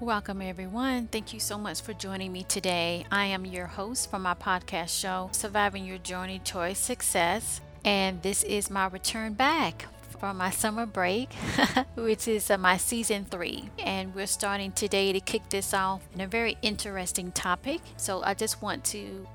Welcome, everyone. Thank you so much for joining me today. I am your host for my podcast show, Surviving Your Journey Towards Success. And this is my return back from my summer break, which is uh, my season three. And we're starting today to kick this off in a very interesting topic. So I just want to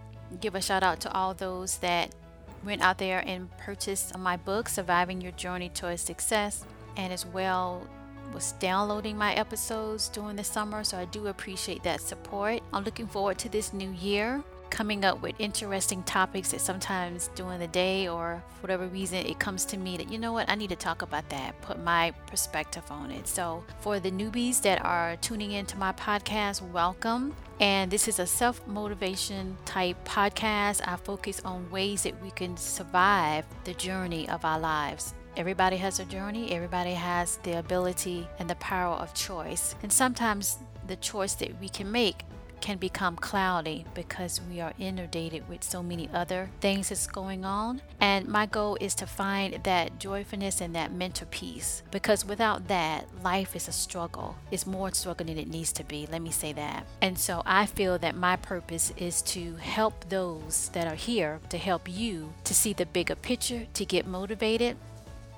give a shout out to all those that went out there and purchased my book, Surviving Your Journey Towards Success, and as well was downloading my episodes during the summer, so I do appreciate that support. I'm looking forward to this new year coming up with interesting topics that sometimes during the day or for whatever reason it comes to me that you know what? I need to talk about that put my perspective on it. So for the newbies that are tuning into my podcast welcome. And this is a self motivation type podcast. I focus on ways that we can survive the journey of our lives Everybody has a journey, everybody has the ability and the power of choice. And sometimes the choice that we can make can become cloudy because we are inundated with so many other things that's going on. And my goal is to find that joyfulness and that mental peace because without that, life is a struggle. It's more struggle than it needs to be. Let me say that. And so I feel that my purpose is to help those that are here to help you to see the bigger picture, to get motivated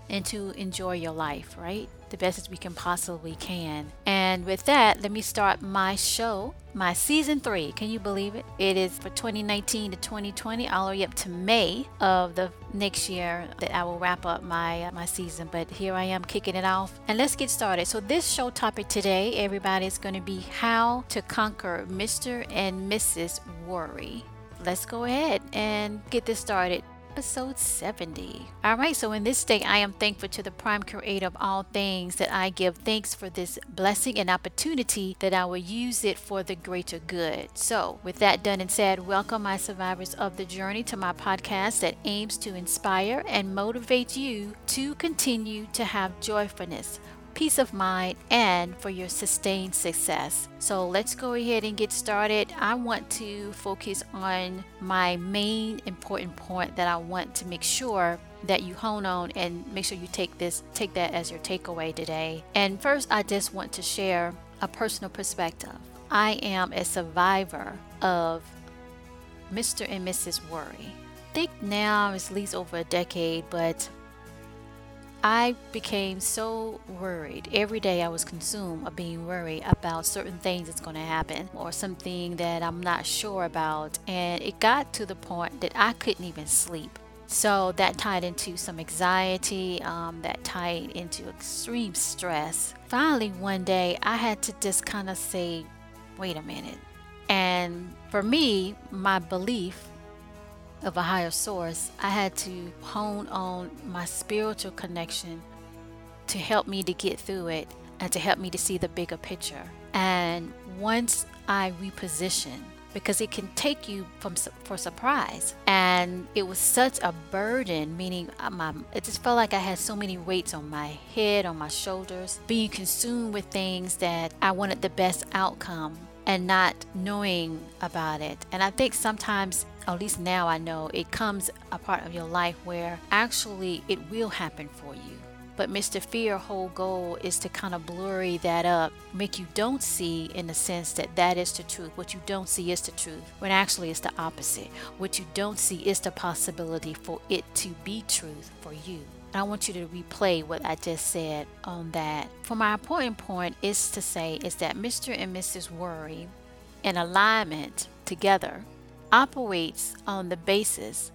and to enjoy your life, right? The best as we can possibly can. And with that, let me start my show, my season three. Can you believe it? It is for 2019 to 2020, all the way up to May of the next year that I will wrap up my uh, my season. But here I am kicking it off, and let's get started. So this show topic today, everybody, is going to be how to conquer Mr. and Mrs. Worry. Let's go ahead and get this started episode 70. All right, so in this day, I am thankful to the prime creator of all things that I give thanks for this blessing and opportunity that I will use it for the greater good. So, with that done and said, welcome my survivors of the journey to my podcast that aims to inspire and motivate you to continue to have joyfulness peace of mind, and for your sustained success. So let's go ahead and get started. I want to focus on my main important point that I want to make sure that you hone on and make sure you take this take that as your takeaway today. And first I just want to share a personal perspective. I am a survivor of Mr. and Mrs. Worry. I think now it's at least over a decade, but I became so worried. Every day I was consumed of being worried about certain things that's going to happen or something that I'm not sure about. And it got to the point that I couldn't even sleep. So that tied into some anxiety, um, that tied into extreme stress. Finally, one day I had to just kind of say, wait a minute. And for me, my belief of a higher source, I had to hone on my spiritual connection to help me to get through it and to help me to see the bigger picture. And once I repositioned, because it can take you from for surprise, and it was such a burden. Meaning, uh, my it just felt like I had so many weights on my head, on my shoulders, being consumed with things that I wanted the best outcome and not knowing about it. And I think sometimes at least now I know it comes a part of your life where actually it will happen for you. But Mr. Fear whole goal is to kind of blurry that up, make you don't see in the sense that that is the truth. What you don't see is the truth, when actually it's the opposite. What you don't see is the possibility for it to be truth for you. I want you to replay what I just said on that. For my important point is to say is that Mr. and Mrs. Worry in alignment together operates on the basis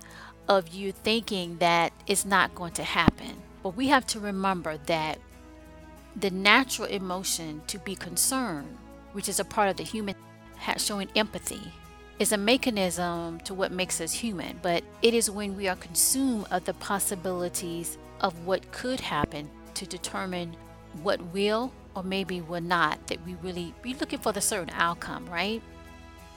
of you thinking that it's not going to happen. But we have to remember that the natural emotion to be concerned, which is a part of the human showing empathy, is a mechanism to what makes us human. But it is when we are consumed of the possibilities of what could happen to determine what will or maybe will not that we really be looking for the certain outcome, right?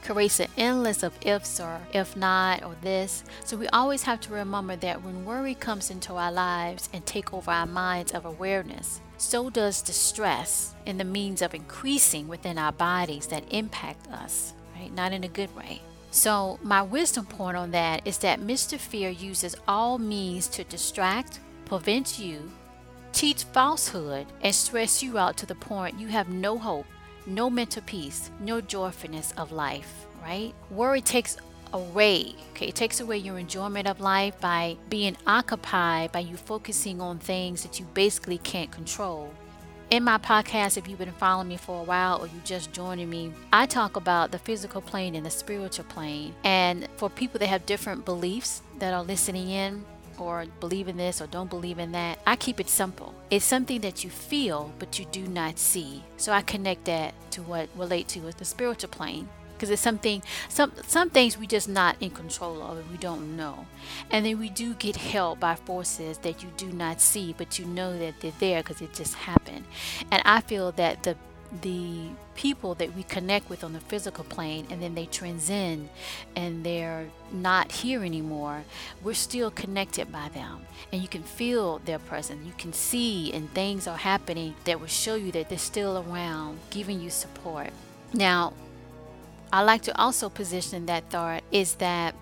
creates an endless of ifs or if not or this. So we always have to remember that when worry comes into our lives and take over our minds of awareness, so does distress stress and the means of increasing within our bodies that impact us, right? Not in a good way. So, my wisdom point on that is that Mr. Fear uses all means to distract, prevent you, teach falsehood, and stress you out to the point you have no hope no mental peace, no joyfulness of life, right? Worry takes away. Okay, it takes away your enjoyment of life by being occupied by you focusing on things that you basically can't control. In my podcast, if you've been following me for a while or you just joining me, I talk about the physical plane and the spiritual plane. And for people that have different beliefs that are listening in, or believe in this or don't believe in that. I keep it simple. It's something that you feel but you do not see. So I connect that to what relate to with the spiritual plane because it's something some some things we just not in control of and we don't know and then we do get held by forces that you do not see but you know that they're there because it just happened and i feel that the the people that we connect with on the physical plane and then they transcend and they're not here anymore, we're still connected by them. And you can feel their presence. You can see and things are happening that will show you that they're still around, giving you support. Now, I like to also position that thought is that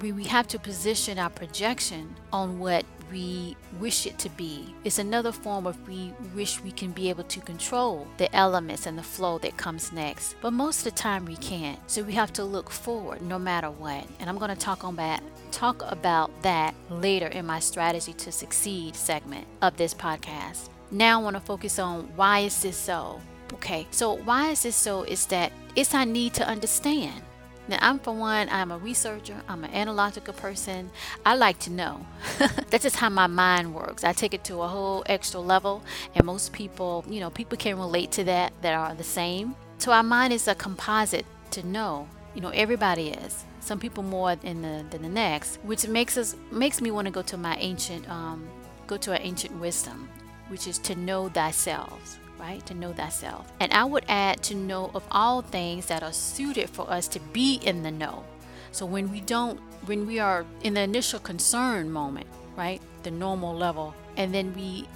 we, have to position our projection on what we wish it to be. It's another form of we wish we can be able to control the elements and the flow that comes next. But most of the time we can't. So we have to look forward no matter what. And I'm going to talk on that talk about that later in my strategy to succeed segment of this podcast. Now I want to focus on why is this so? Okay, so why is this so? Is that it's our need to understand. Now, I'm for one, I'm a researcher, I'm an analogical person. I like to know. That's just how my mind works. I take it to a whole extra level, and most people, you know, people can relate to that that are the same. So, our mind is a composite to know. You know, everybody is. Some people more than the, than the next, which makes us makes me want to go to my ancient, um, go to our ancient wisdom, which is to know thyself right? To know thyself. And I would add to know of all things that are suited for us to be in the know. So when we don't, when we are in the initial concern moment, right? The normal level, and then we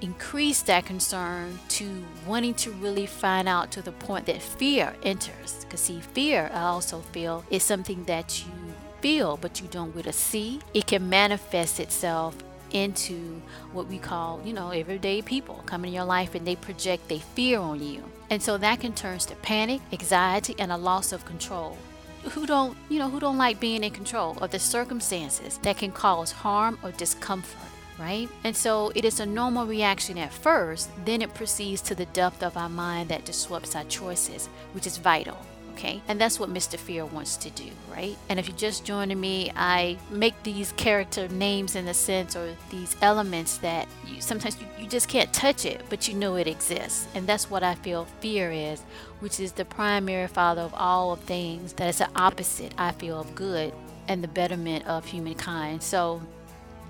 increase that concern to wanting to really find out to the point that fear enters. Because, see, fear, I also feel, is something that you feel but you don't really see. It can manifest itself into what we call, you know, everyday people come in your life and they project their fear on you. And so that can turn to panic, anxiety, and a loss of control. Who don't, you know, who don't like being in control of the circumstances that can cause harm or discomfort, right? And so it is a normal reaction at first, then it proceeds to the depth of our mind that disrupts our choices, which is vital okay? And that's what Mr. Fear wants to do, right? And if you're just joining me, I make these character names in a sense or these elements that you sometimes you, you just can't touch it, but you know it exists. And that's what I feel fear is, which is the primary father of all of things that is the opposite, I feel, of good and the betterment of humankind. So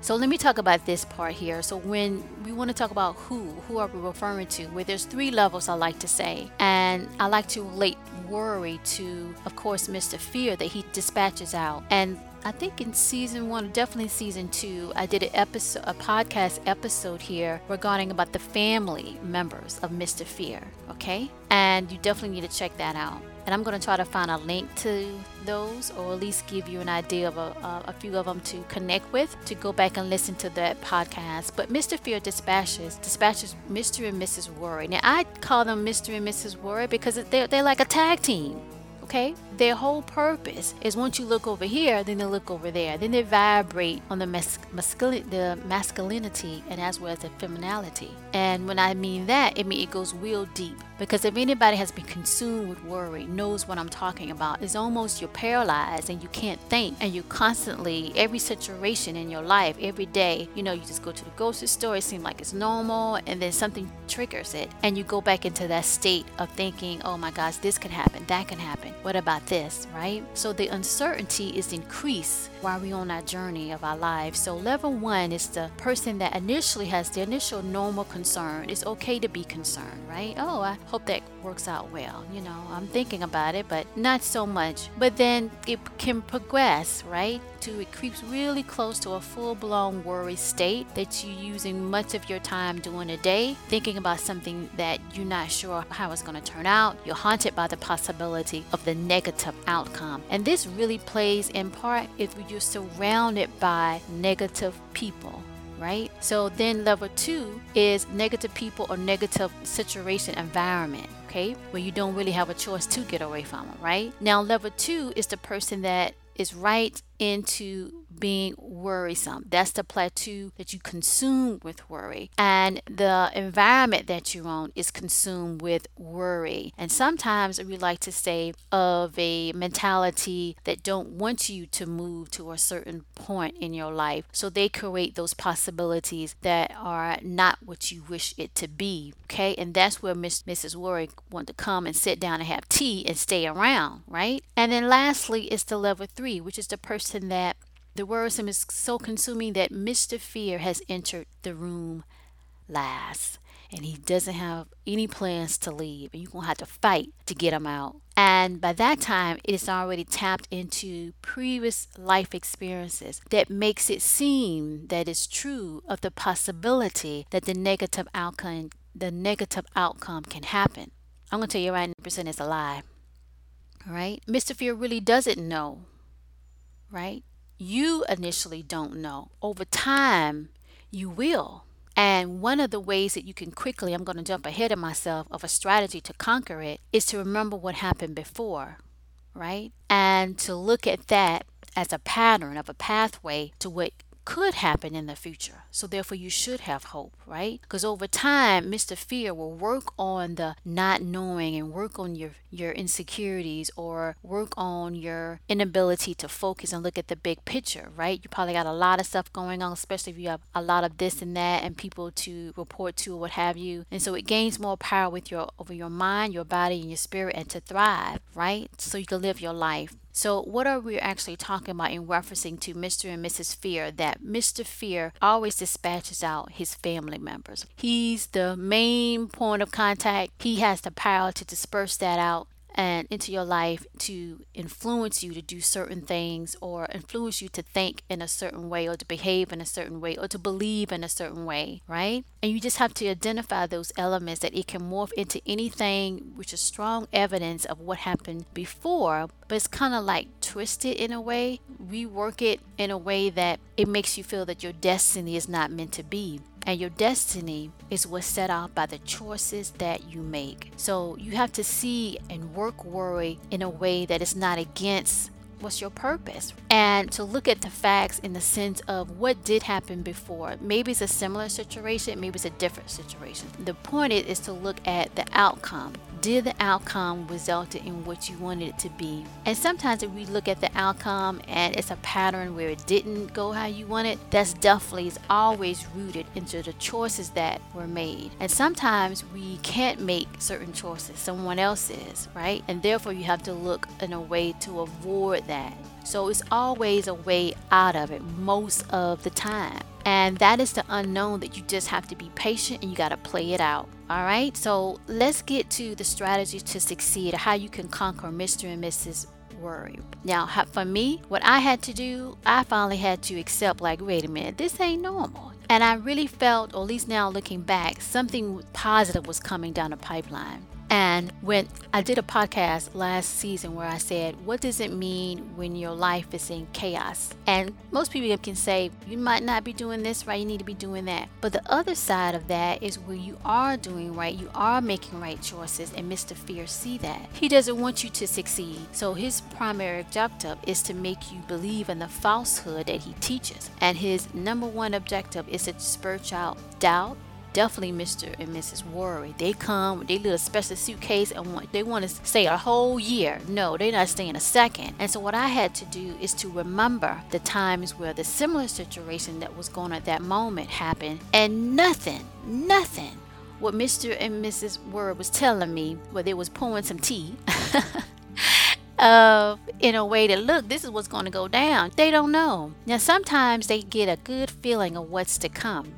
so let me talk about this part here. So when we want to talk about who, who are we referring to? Where there's three levels I like to say. And I like to relate worry to, of course, Mr. Fear that he dispatches out. And I think in season one, definitely season two, I did an episode, a podcast episode here regarding about the family members of Mr. Fear. Okay, and you definitely need to check that out and I'm going to try to find a link to those or at least give you an idea of a, uh, a, few of them to connect with to go back and listen to that podcast. But Mr. Fear dispatches dispatches Mr. and Mrs. Worry. Now I call them Mr. and Mrs. Worry because they're, they're like a tag team okay? Their whole purpose is once you look over here, then they look over there. Then they vibrate on the, mas- mascul- the masculinity and as well as the femininity. And when I mean that, it means it goes real deep. Because if anybody has been consumed with worry, knows what I'm talking about, it's almost you're paralyzed and you can't think. And you constantly, every situation in your life, every day, you know, you just go to the grocery store, it seems like it's normal, and then something triggers it. And you go back into that state of thinking, oh my gosh, this can happen, that can happen. What about this, right? So the uncertainty is increased while we're on our journey of our lives. So level one is the person that initially has the initial normal concern. It's okay to be concerned, right? Oh, I hope that works out well. You know, I'm thinking about it, but not so much. But then it can progress, right? To it creeps really close to a full blown worry state that you're using much of your time during a day, thinking about something that you're not sure how it's going to turn out. You're haunted by the possibility of the negative outcome. And this really plays in part if you're surrounded by negative people right? So then level two is negative people or negative situation environment. okay? Where you don't really have a choice to get away from them, right? Now, level two is the person that is right into being worrisome. That's the plateau that you consume with worry. And the environment that you're on is consumed with worry. And sometimes we like to say of a mentality that don't want you to move to a certain point in your life. So they create those possibilities that are not what you wish it to be. Okay. And that's where Miss Mrs. Worry want to come and sit down and have tea and stay around, right? And then lastly is the level three, which is the person that the worrisome is so consuming that Mr. Fear has entered the room last. And he doesn't have any plans to leave. And you're going to have to fight to get him out. And by that time, it is already tapped into previous life experiences that makes it seem that it's true of the possibility that the negative outcome the negative outcome can happen. I'm going to tell you right 9% is a lie. All right? Mr. Fear really doesn't know. Right? You initially don't know. Over time, you will. And one of the ways that you can quickly, I'm going to jump ahead of myself, of a strategy to conquer it is to remember what happened before, right? And to look at that as a pattern of a pathway to what could happen in the future. So therefore you should have hope, right? Because over time, Mr. Fear will work on the not knowing and work on your your insecurities or work on your inability to focus and look at the big picture, right? You probably got a lot of stuff going on, especially if you have a lot of this and that and people to report to or what have you. And so it gains more power with your over your mind, your body, and your spirit and to thrive, right? So you can live your life. So, what are we actually talking about in referencing to Mr. and Mrs. Fear? That Mr. Fear always dispatches out his family members. He's the main point of contact. He has the power to disperse that out and into your life to influence you to do certain things or influence you to think in a certain way or to behave in a certain way or to believe in a certain way, right? And you just have to identify those elements that it can morph into anything which is strong evidence of what happened before, but it's kind of like twisted in a way, rework it in a way that it makes you feel that your destiny is not meant to be. And your destiny is what's set out by the choices that you make. So you have to see and work worry in a way that is not against what's your purpose and to look at the facts in the sense of what did happen before maybe it's a similar situation maybe it's a different situation the point is, is to look at the outcome did the outcome result in what you wanted it to be? And sometimes if we look at the outcome and it's a pattern where it didn't go how you wanted, that's definitely always rooted into the choices that were made. And sometimes we can't make certain choices, someone else is, right? And therefore you have to look in a way to avoid that. So it's always a way out of it most of the time. And that is the unknown that you just have to be patient and you got to play it out. All right, so let's get to the strategies to succeed, how you can conquer Mr. and Mrs. Worry. Now, for me, what I had to do, I finally had to accept, like, wait a minute, this ain't normal. And I really felt, or at least now looking back, something positive was coming down the pipeline. And when I did a podcast last season where I said, What does it mean when your life is in chaos? And most people can say, You might not be doing this right, you need to be doing that. But the other side of that is where you are doing right, you are making right choices, and Mr. Fear see that. He doesn't want you to succeed. So his primary objective is to make you believe in the falsehood that he teaches. And his number one objective is to spur out doubt definitely Mr. and Mrs. Worry. They come with their little special suitcase and want, they want to stay a whole year. No, they're not staying a second. And so what I had to do is to remember the times where the similar situation that was going on at that moment happened and nothing, nothing what Mr. and Mrs. Word was telling me, where they was pouring some tea. uh, in a way that look, this is what's going to go down. They don't know. Now, sometimes they get a good feeling of what's to come,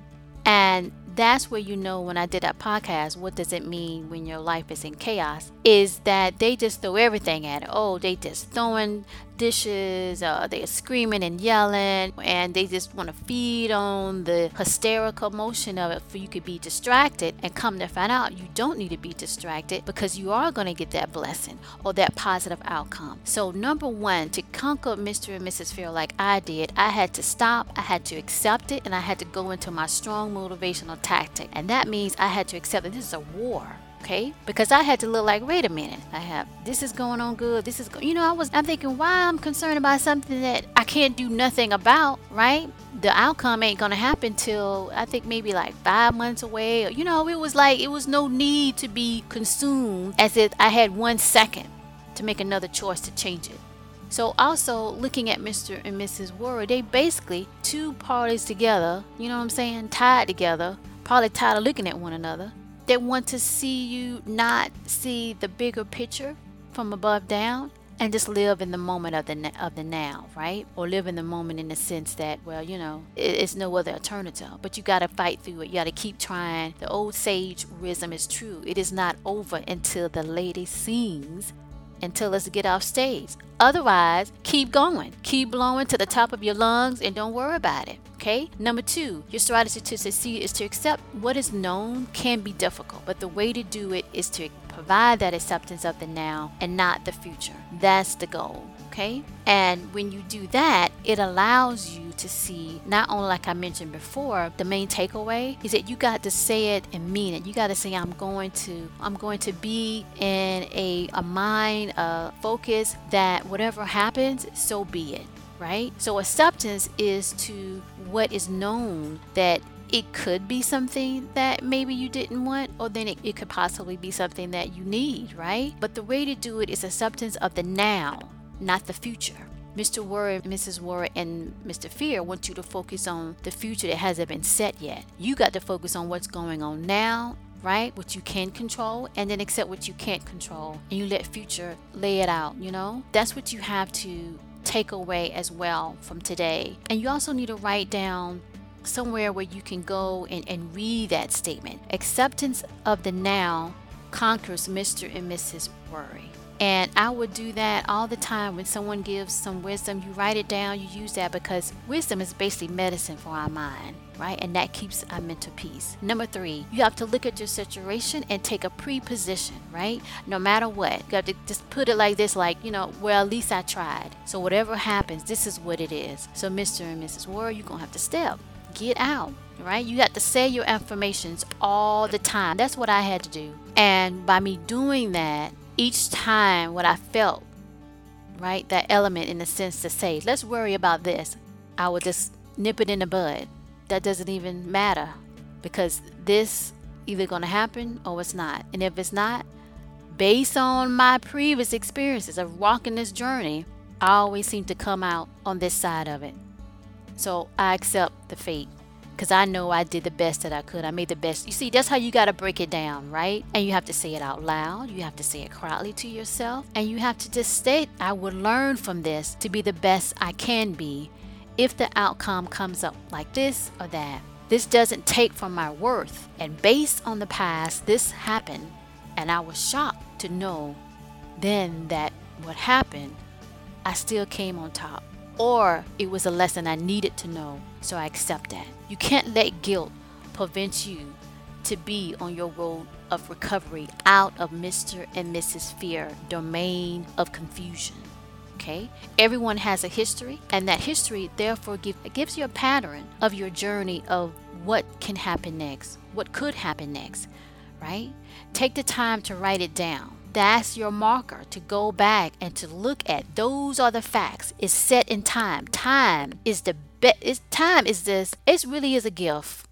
and that's where you know when I did that podcast, what does it mean when your life is in chaos? Is that they just throw everything at it. Oh, they just throwing dishes, uh, they're screaming and yelling, and they just want to feed on the hysterical motion of it for you could be distracted. And come to find out, you don't need to be distracted because you are going to get that blessing or that positive outcome. So, number one, to conquer Mr. and Mrs. Fear like I did, I had to stop, I had to accept it, and I had to go into my strong motivational tactic. And that means I had to accept that this is a war. Okay because i had to look like wait a minute i have this is going on good this is go-. you know i was i'm thinking why i'm concerned about something that i can't do nothing about right the outcome ain't gonna happen till i think maybe like five months away you know it was like it was no need to be consumed as if i had one second to make another choice to change it so also looking at Mr. and Mrs. Worry, they basically two parties together, you know what I'm saying, tied together, probably tired of looking at one another. They want to see you not see the bigger picture from above down and just live in the moment of the of the now, right? Or live in the moment in the sense that, well, you know, it's no other alternative. But you got to fight through it. You got to keep trying. The old sage wisdom is true. It is not over until the lady sings until us get off stage. Otherwise, keep going. Keep blowing to the top of your lungs and don't worry about it. Okay? Number two, your strategy to succeed is to accept what is known can be difficult, but the way to do it is to provide that acceptance of the now and not the future. That's the goal okay? And when you do that, it allows you to see not only like I mentioned before, the main takeaway is that you got to say it and mean it. You got to say I'm going to I'm going to be in a a mind a focus that whatever happens, so be it, right? So acceptance is to what is known that it could be something that maybe you didn't want, or then it, it could possibly be something that you need, right? But the way to do it is acceptance of the now not the future. Mr. Worry, Mrs. Worry, and Mr. Fear want you to focus on the future that hasn't been set yet. You got to focus on what's going on now, right? What you can control, and then accept what you can't control. And you let future lay it out, you know? That's what you have to take away as well from today. And you also need to write down somewhere where you can go and, and read that statement. Acceptance of the now conquers Mr. and Mrs. Worry. And I would do that all the time when someone gives some wisdom. You write it down, you use that because wisdom is basically medicine for our mind, right? And that keeps our mental peace. Number three, you have to look at your situation and take a pre position, right? No matter what, you have to just put it like this like, you know, well, at least I tried. So whatever happens, this is what it is. So, Mr. and Mrs. Ward, you're going to have to step, get out right? You got to say your affirmations all the time. That's what I had to do. And by me doing that, each time what I felt, right, that element in the sense to say, let's worry about this, I would just nip it in the bud. That doesn't even matter because this either going to happen or it's not. And if it's not, based on my previous experiences of walking this journey, I always seem to come out on this side of it. So I accept the fate because I know I did the best that I could. I made the best. You see, that's how you got to break it down, right? And you have to say it out loud. You have to say it quietly to yourself. And you have to just state, I would learn from this to be the best I can be if the outcome comes up like this or that. This doesn't take from my worth. And based on the past, this happened. And I was shocked to know then that what happened, I still came on top or it was a lesson I needed to know, so I accept that. You can't let guilt prevent you to be on your road of recovery out of Mr. and Mrs. Fear domain of confusion. Okay? Everyone has a history, and that history therefore give, gives you a pattern of your journey of what can happen next, what could happen next, right? Take the time to write it down that's your marker to go back and to look at. Those are the facts. It's set in time. Time is the best. Time is this. It really is a gift.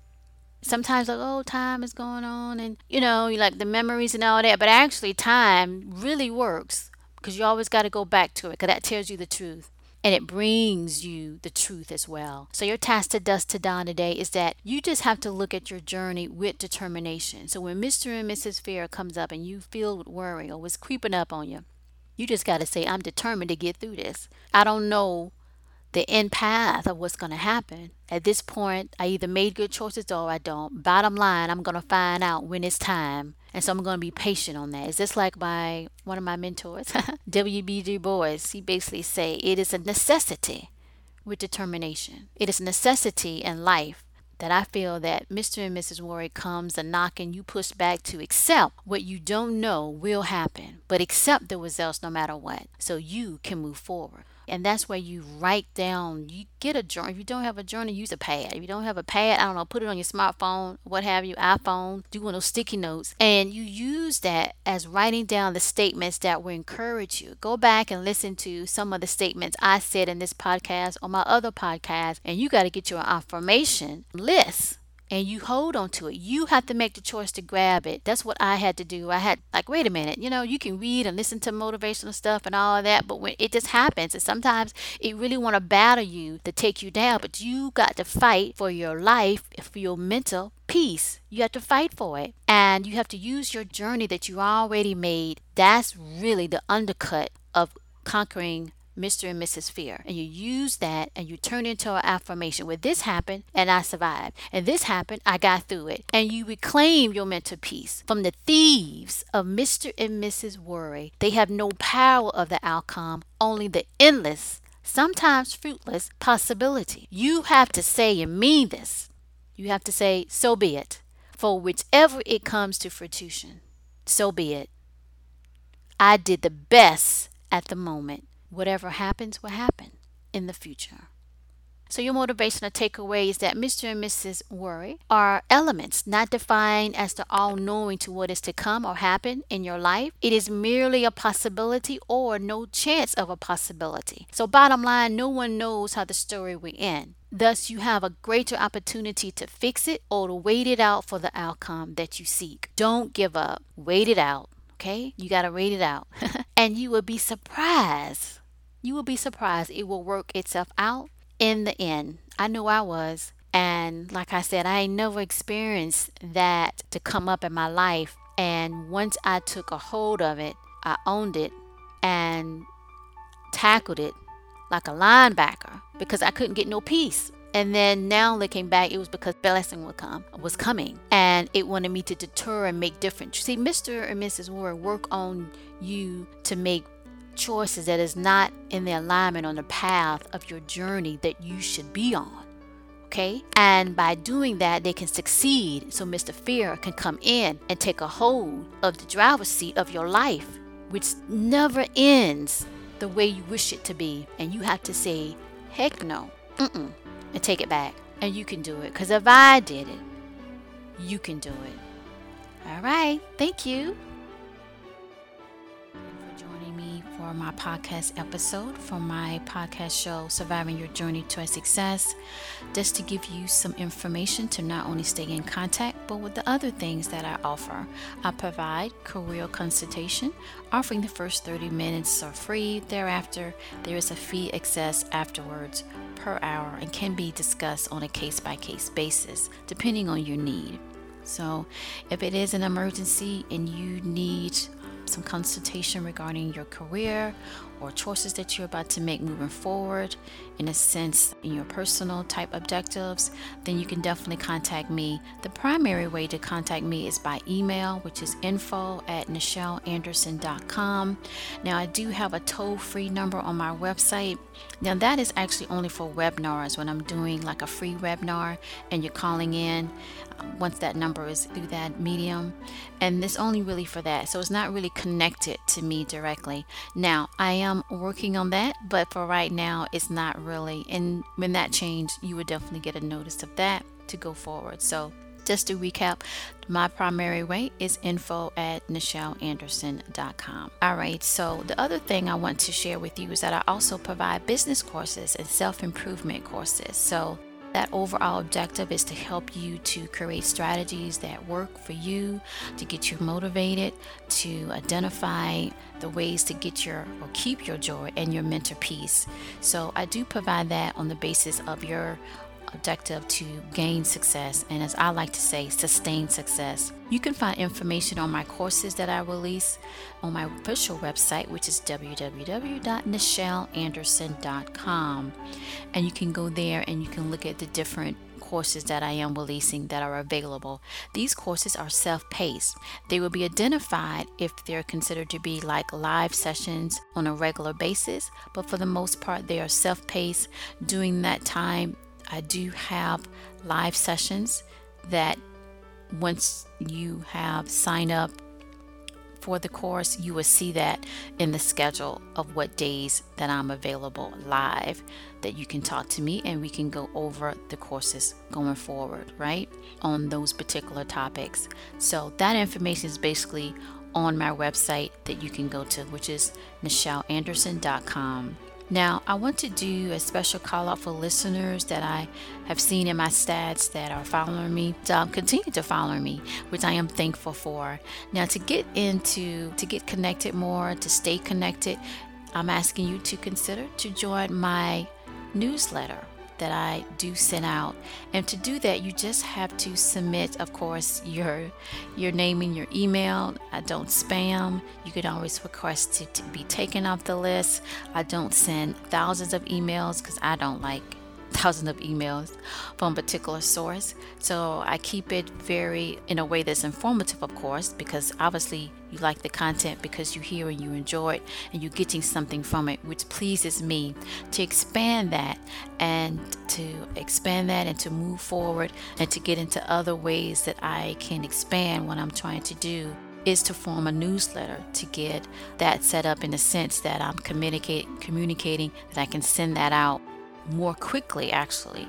Sometimes like oh time is going on and you know you like the memories and all that, but actually time really works because you always got to go back to it because that tells you the truth and it brings you the truth as well. So, your task to dust to dawn today is that you just have to look at your journey with determination. So, when Mr. and Mrs. Fear comes up and you feel with worry or was creeping up on you, you just got to say, I'm determined to get through this. I don't know the end path of what's going to happen. At this point, I either made good choices or I don't. Bottom line, I'm going to find out when it's time. And so I'm going to be patient on that. Is this like my one of my mentors, W.B. Du Bois? He basically say it is a necessity with determination. It is a necessity in life that I feel that Mr. and Mrs. Worry comes a knocking, you push back to accept what you don't know will happen, but accept the results no matter what, so you can move forward. And that's where you write down, you get a journal. If you don't have a journal, use a pad. If you don't have a pad, I don't know, put it on your smartphone, what have you, iPhone, do one of those sticky notes. And you use that as writing down the statements that will encourage you. Go back and listen to some of the statements I said in this podcast or my other podcast, and you got to get your affirmation list and you hold on to it. You have to make the choice to grab it. That's what I had to do. I had like, wait a minute, you know, you can read and listen to motivational stuff and all of that, but when it just happens, and sometimes it really want to battle you to take you down, but you got to fight for your life, for your mental peace. You have to fight for it. And you have to use your journey that you already made. That's really the undercut of conquering Mr. and Mrs. Fear. And you use that and you turn into an affirmation where this happened and I survived. And this happened, I got through it. And you reclaim your mental peace from the thieves of Mr. and Mrs. Worry. They have no power of the outcome, only the endless, sometimes fruitless possibility. You have to say and mean this. You have to say, so be it. For whichever it comes to fruition, so be it. I did the best at the moment whatever happens will happen in the future. So, your motivational takeaway is that Mr. and Mrs. Worry are elements not defined as the all knowing to what is to come or happen in your life. It is merely a possibility or no chance of a possibility. So, bottom line, no one knows how the story will end. Thus, you have a greater opportunity to fix it or to wait it out for the outcome that you seek. Don't give up, wait it out. Okay? You got to wait it out. and you will be surprised you will be surprised it will work itself out in the end. I know I was. And like I said, I ain't never experienced that to come up in my life. And once I took a hold of it, I owned it and tackled it like a linebacker because I couldn't get no peace. And then now looking back, it was because blessing would come was coming, and it wanted me to deter and make different. See, Mr. and Mrs. Ward work on you to make choices that is not in the alignment on the path of your journey that you should be on. Okay? And by doing that, they can succeed. So Mr. Fear can come in and take a hold of the driver's seat of your life, which never ends the way you wish it to be. And you have to say, heck no, mm-mm, and take it back. And you can do it. Because if I did it, you can do it. All right. Thank you. For my podcast episode from my podcast show, Surviving Your Journey to Success, just to give you some information to not only stay in contact, but with the other things that I offer. I provide career consultation, offering the first 30 minutes are free. Thereafter, there is a fee access afterwards per hour and can be discussed on a case by case basis, depending on your need. So, if it is an emergency and you need some consultation regarding your career or choices that you're about to make moving forward, in a sense, in your personal type objectives, then you can definitely contact me. The primary way to contact me is by email, which is info at NichelleAnderson.com. Now, I do have a toll free number on my website. Now, that is actually only for webinars when I'm doing like a free webinar and you're calling in once that number is through that medium. And this only really for that. So it's not really connected to me directly. Now, I am working on that, but for right now, it's not really. And when that change, you would definitely get a notice of that to go forward. So, just to recap, my primary way is info at NichelleAnderson.com. All right, so the other thing I want to share with you is that I also provide business courses and self improvement courses. So, that overall objective is to help you to create strategies that work for you, to get you motivated, to identify the ways to get your or keep your joy and your mental peace. So I do provide that on the basis of your objective to gain success and as I like to say sustain success. You can find information on my courses that I release on my official website which is www.nichelleanderson.com and you can go there and you can look at the different courses that I am releasing that are available. These courses are self paced. They will be identified if they're considered to be like live sessions on a regular basis, but for the most part, they are self paced. During that time, I do have live sessions that once you have signed up for the course, you will see that in the schedule of what days that I'm available live that you can talk to me and we can go over the courses going forward, right? On those particular topics. So that information is basically on my website that you can go to, which is nichelleanderson.com. Now, I want to do a special call out for listeners that I have seen in my stats that are following me, um, continue to follow me, which I am thankful for. Now, to get into, to get connected more, to stay connected, I'm asking you to consider to join my newsletter that I do send out. And to do that, you just have to submit, of course, your your name and your email. I don't spam. You can always request to, to be taken off the list. I don't send thousands of emails because I don't like thousands of emails from a particular source. So I keep it very in a way that's informative, of course, because obviously you like the content because you hear and you enjoy it and you're getting something from it, which pleases me. To expand that and to expand that and to move forward and to get into other ways that I can expand what I'm trying to do is to form a newsletter to get that set up in the sense that I'm communicating communicating that I can send that out more quickly actually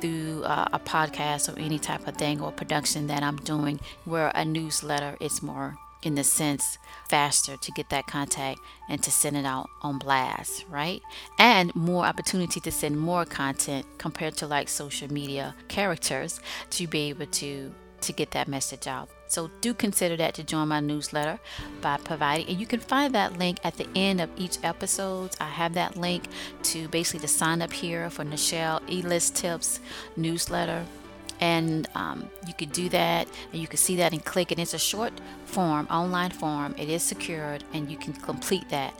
through uh, a podcast or any type of thing or production that I'm doing where a newsletter is more in the sense faster to get that contact and to send it out on blast, right? And more opportunity to send more content compared to like social media characters to be able to to get that message out. So do consider that to join my newsletter by providing, and you can find that link at the end of each episode. I have that link to basically to sign up here for Nichelle E-List Tips newsletter. And um, you could do that, and you can see that and click And It's a short form, online form. It is secured, and you can complete that.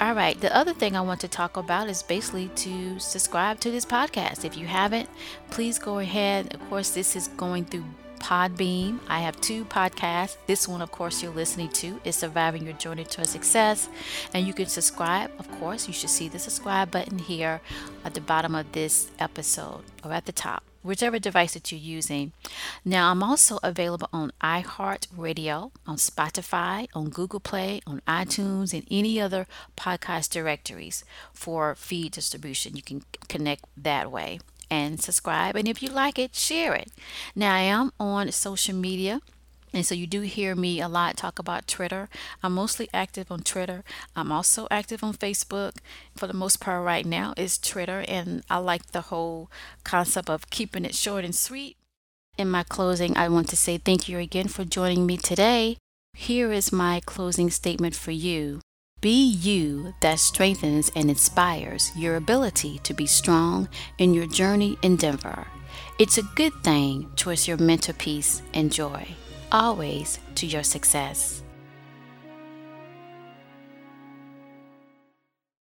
All right. The other thing I want to talk about is basically to subscribe to this podcast. If you haven't, please go ahead. Of course, this is going through Podbean. I have two podcasts. This one, of course, you're listening to is Surviving Your Journey to Success. And you can subscribe, of course. You should see the subscribe button here at the bottom of this episode or at the top, whichever device that you're using. Now, I'm also available on iHeartRadio, on Spotify, on Google Play, on iTunes, and any other podcast directories for feed distribution. You can connect that way and subscribe. And if you like it, share it. Now, I am on social media. And so you do hear me a lot talk about Twitter. I'm mostly active on Twitter. I'm also active on Facebook. For the most part right now is Twitter and I like the whole concept of keeping it short and sweet. In my closing, I want to say thank you again for joining me today. Here is my closing statement for you. Be you that strengthens and inspires your ability to be strong in your journey in Denver. It's a good thing towards your mental peace and joy, always to your success.